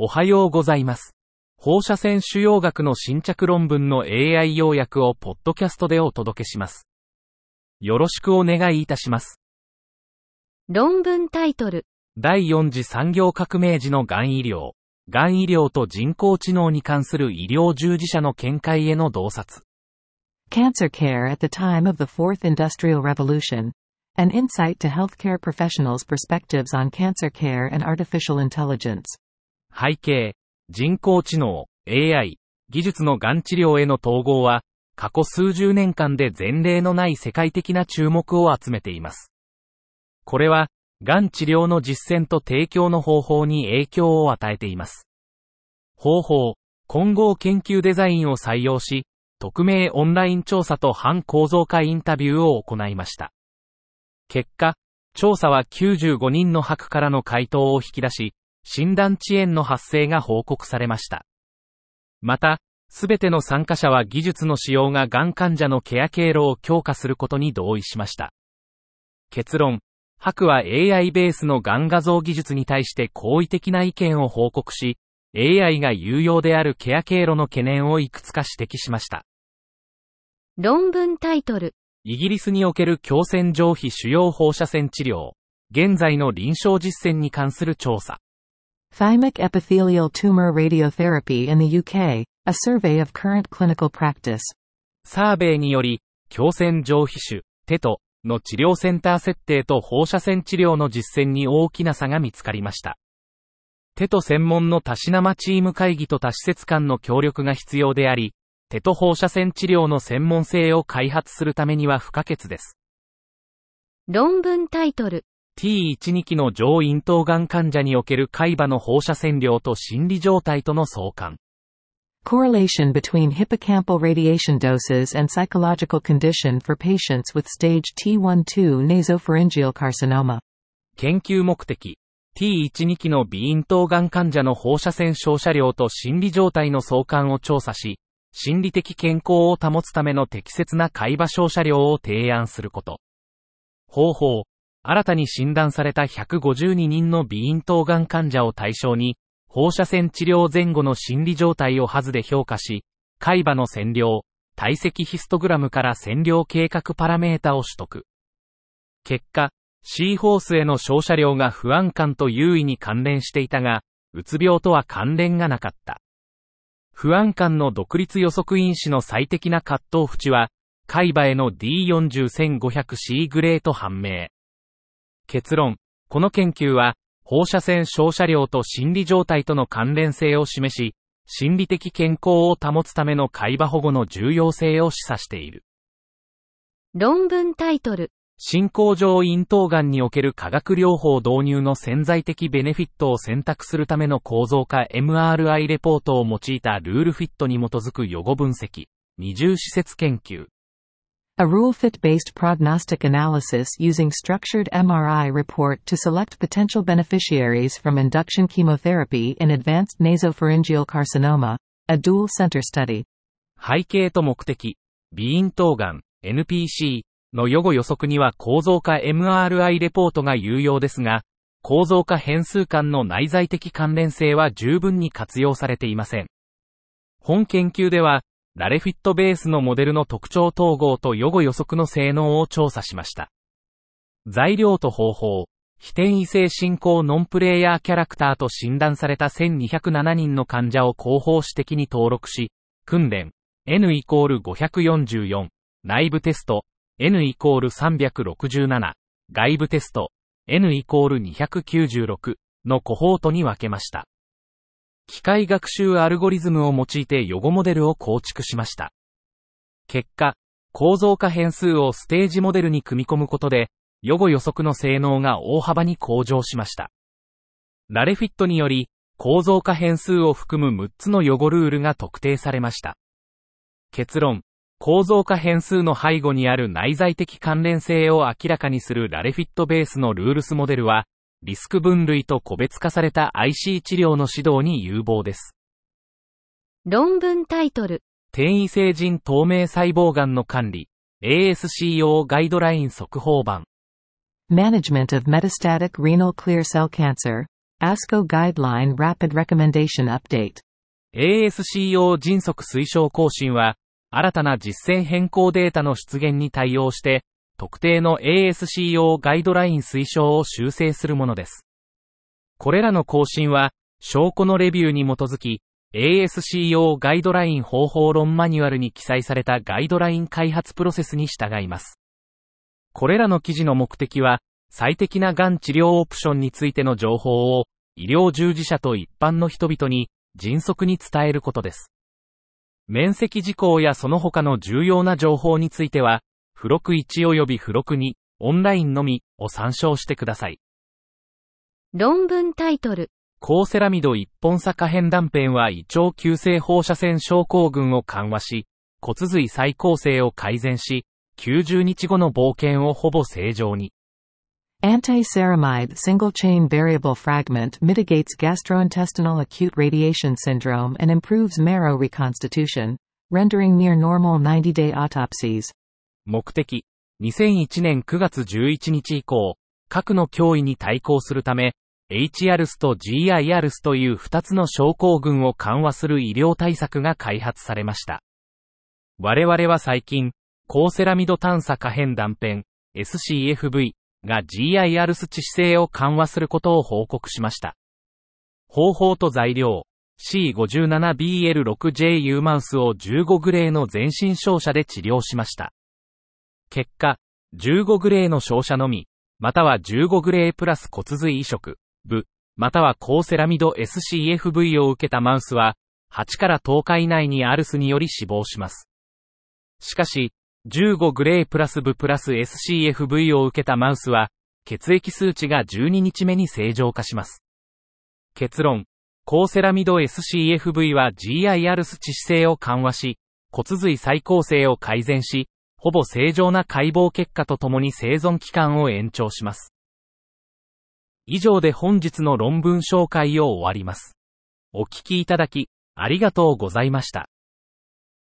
おはようございます。放射線腫瘍学の新着論文の AI 要約をポッドキャストでお届けします。よろしくお願いいたします。論文タイトル、第4次産業革命時のがん医療、がん医療と人工知能に関する医療従事者の見解への洞察。Cancer care at the time of the Fourth Industrial Revolution. An insight to healthcare professionals' perspectives on cancer care and artificial intelligence. 背景、人工知能、AI、技術のがん治療への統合は、過去数十年間で前例のない世界的な注目を集めています。これは、がん治療の実践と提供の方法に影響を与えています。方法、混合研究デザインを採用し、匿名オンライン調査と反構造化インタビューを行いました。結果、調査は95人の白からの回答を引き出し、診断遅延の発生が報告されました。また、すべての参加者は技術の使用ががん患者のケア経路を強化することに同意しました。結論、白は AI ベースのがん画像技術に対して好意的な意見を報告し、AI が有用であるケア経路の懸念をいくつか指摘しました。論文タイトル、イギリスにおける強線上皮腫瘍放射線治療、現在の臨床実践に関する調査。Thymic epithelial tumor radiotherapy in the UK. A survey of current clinical practice. サーベイにより、強線上皮腫、テトの治療センター設定と放射線治療の実践に大きな差が見つかりました。テト専門のたしなまチーム会議と多施設間の協力が必要であり、テト放射線治療の専門性を開発するためには不可欠です。論文タイトル、T12 期の上咽頭がん患者における海馬の放射線量と心理状態との相関。Correlation between hippocampal radiation doses and psychological condition for patients with stage T12 nasopharyngeal carcinoma. 研究目的。T12 期の鼻咽頭がん患者の放射線照射量と心理状態の相関を調査し、心理的健康を保つための適切な海馬照射量を提案すること。方法。新たに診断された152人の鼻咽頭がん患者を対象に、放射線治療前後の心理状態をハズで評価し、海馬の線量、体積ヒストグラムから線量計画パラメータを取得。結果、シーホースへの照射量が不安感と優位に関連していたが、うつ病とは関連がなかった。不安感の独立予測因子の最適な葛藤縁は、海馬への D401500C グレーと判明。結論、この研究は、放射線照射量と心理状態との関連性を示し、心理的健康を保つための海馬保護の重要性を示唆している。論文タイトル、進行上咽頭がんにおける化学療法導入の潜在的ベネフィットを選択するための構造化 MRI レポートを用いたルールフィットに基づく予後分析、二重施設研究。A rule fit based prognostic analysis using structured MRI report to select potential beneficiaries from induction chemotherapy in advanced nasopharyngeal carcinoma. A dual center study. 背景と目的、鼻咽頭がん、NPC の予後予測には構造化 MRI レポートが有用ですが、構造化変数間の内在的関連性は十分に活用されていません。本研究では、ラレフィットベースのモデルの特徴統合と予後予測の性能を調査しました。材料と方法、非転移性進行ノンプレイヤーキャラクターと診断された1207人の患者を広報史的に登録し、訓練、N イコール544、内部テスト、N イコール367、外部テスト、N イコール296のコホートに分けました。機械学習アルゴリズムを用いて予後モデルを構築しました。結果、構造化変数をステージモデルに組み込むことで、予後予測の性能が大幅に向上しました。ラレフィットにより、構造化変数を含む6つの予後ルールが特定されました。結論、構造化変数の背後にある内在的関連性を明らかにするラレフィットベースのルールスモデルは、リスク分類と個別化された IC 治療の指導に有望です。論文タイトル、転移性人透明細胞癌の管理、ASCO ガイドライン速報版。Management of metastatic renal clear cell cancer. ASCO Guideline Rapid Recommendation Update. ASCO 迅速推奨更新は、新たな実践変更データの出現に対応して、特定の ASCO ガイドライン推奨を修正するものです。これらの更新は、証拠のレビューに基づき、ASCO ガイドライン方法論マニュアルに記載されたガイドライン開発プロセスに従います。これらの記事の目的は、最適ながん治療オプションについての情報を、医療従事者と一般の人々に迅速に伝えることです。面積事項やその他の重要な情報については、付録1及び付録2、オンラインのみを参照してください。論文タイトル。高セラミド一本差可変断片は胃腸急性放射線症候群を緩和し、骨髄再構成を改善し、90日後の冒険をほぼ正常に。Anti-ceramide single-chain variable fragment mitigates gastrointestinal acute radiation syndrome and improves marrow reconstitution, rendering near normal 90-day autopsies. 目的、2001年9月11日以降、核の脅威に対抗するため、HRS と GIRS という2つの症候群を緩和する医療対策が開発されました。我々は最近、高セラミド炭素可変断片 SCFV が GIRS 致死性を緩和することを報告しました。方法と材料 C57BL6JU マウスを15グレーの全身照射で治療しました。結果、15グレーの照射のみ、または15グレープラス骨髄移植、部、または高セラミド SCFV を受けたマウスは、8から10日以内にアルスにより死亡します。しかし、15グレープラス部プラス SCFV を受けたマウスは、血液数値が12日目に正常化します。結論、高セラミド SCFV は GIRS 致死性を緩和し、骨髄再構成を改善し、ほぼ正常な解剖結果とともに生存期間を延長します。以上で本日の論文紹介を終わります。お聞きいただき、ありがとうございました。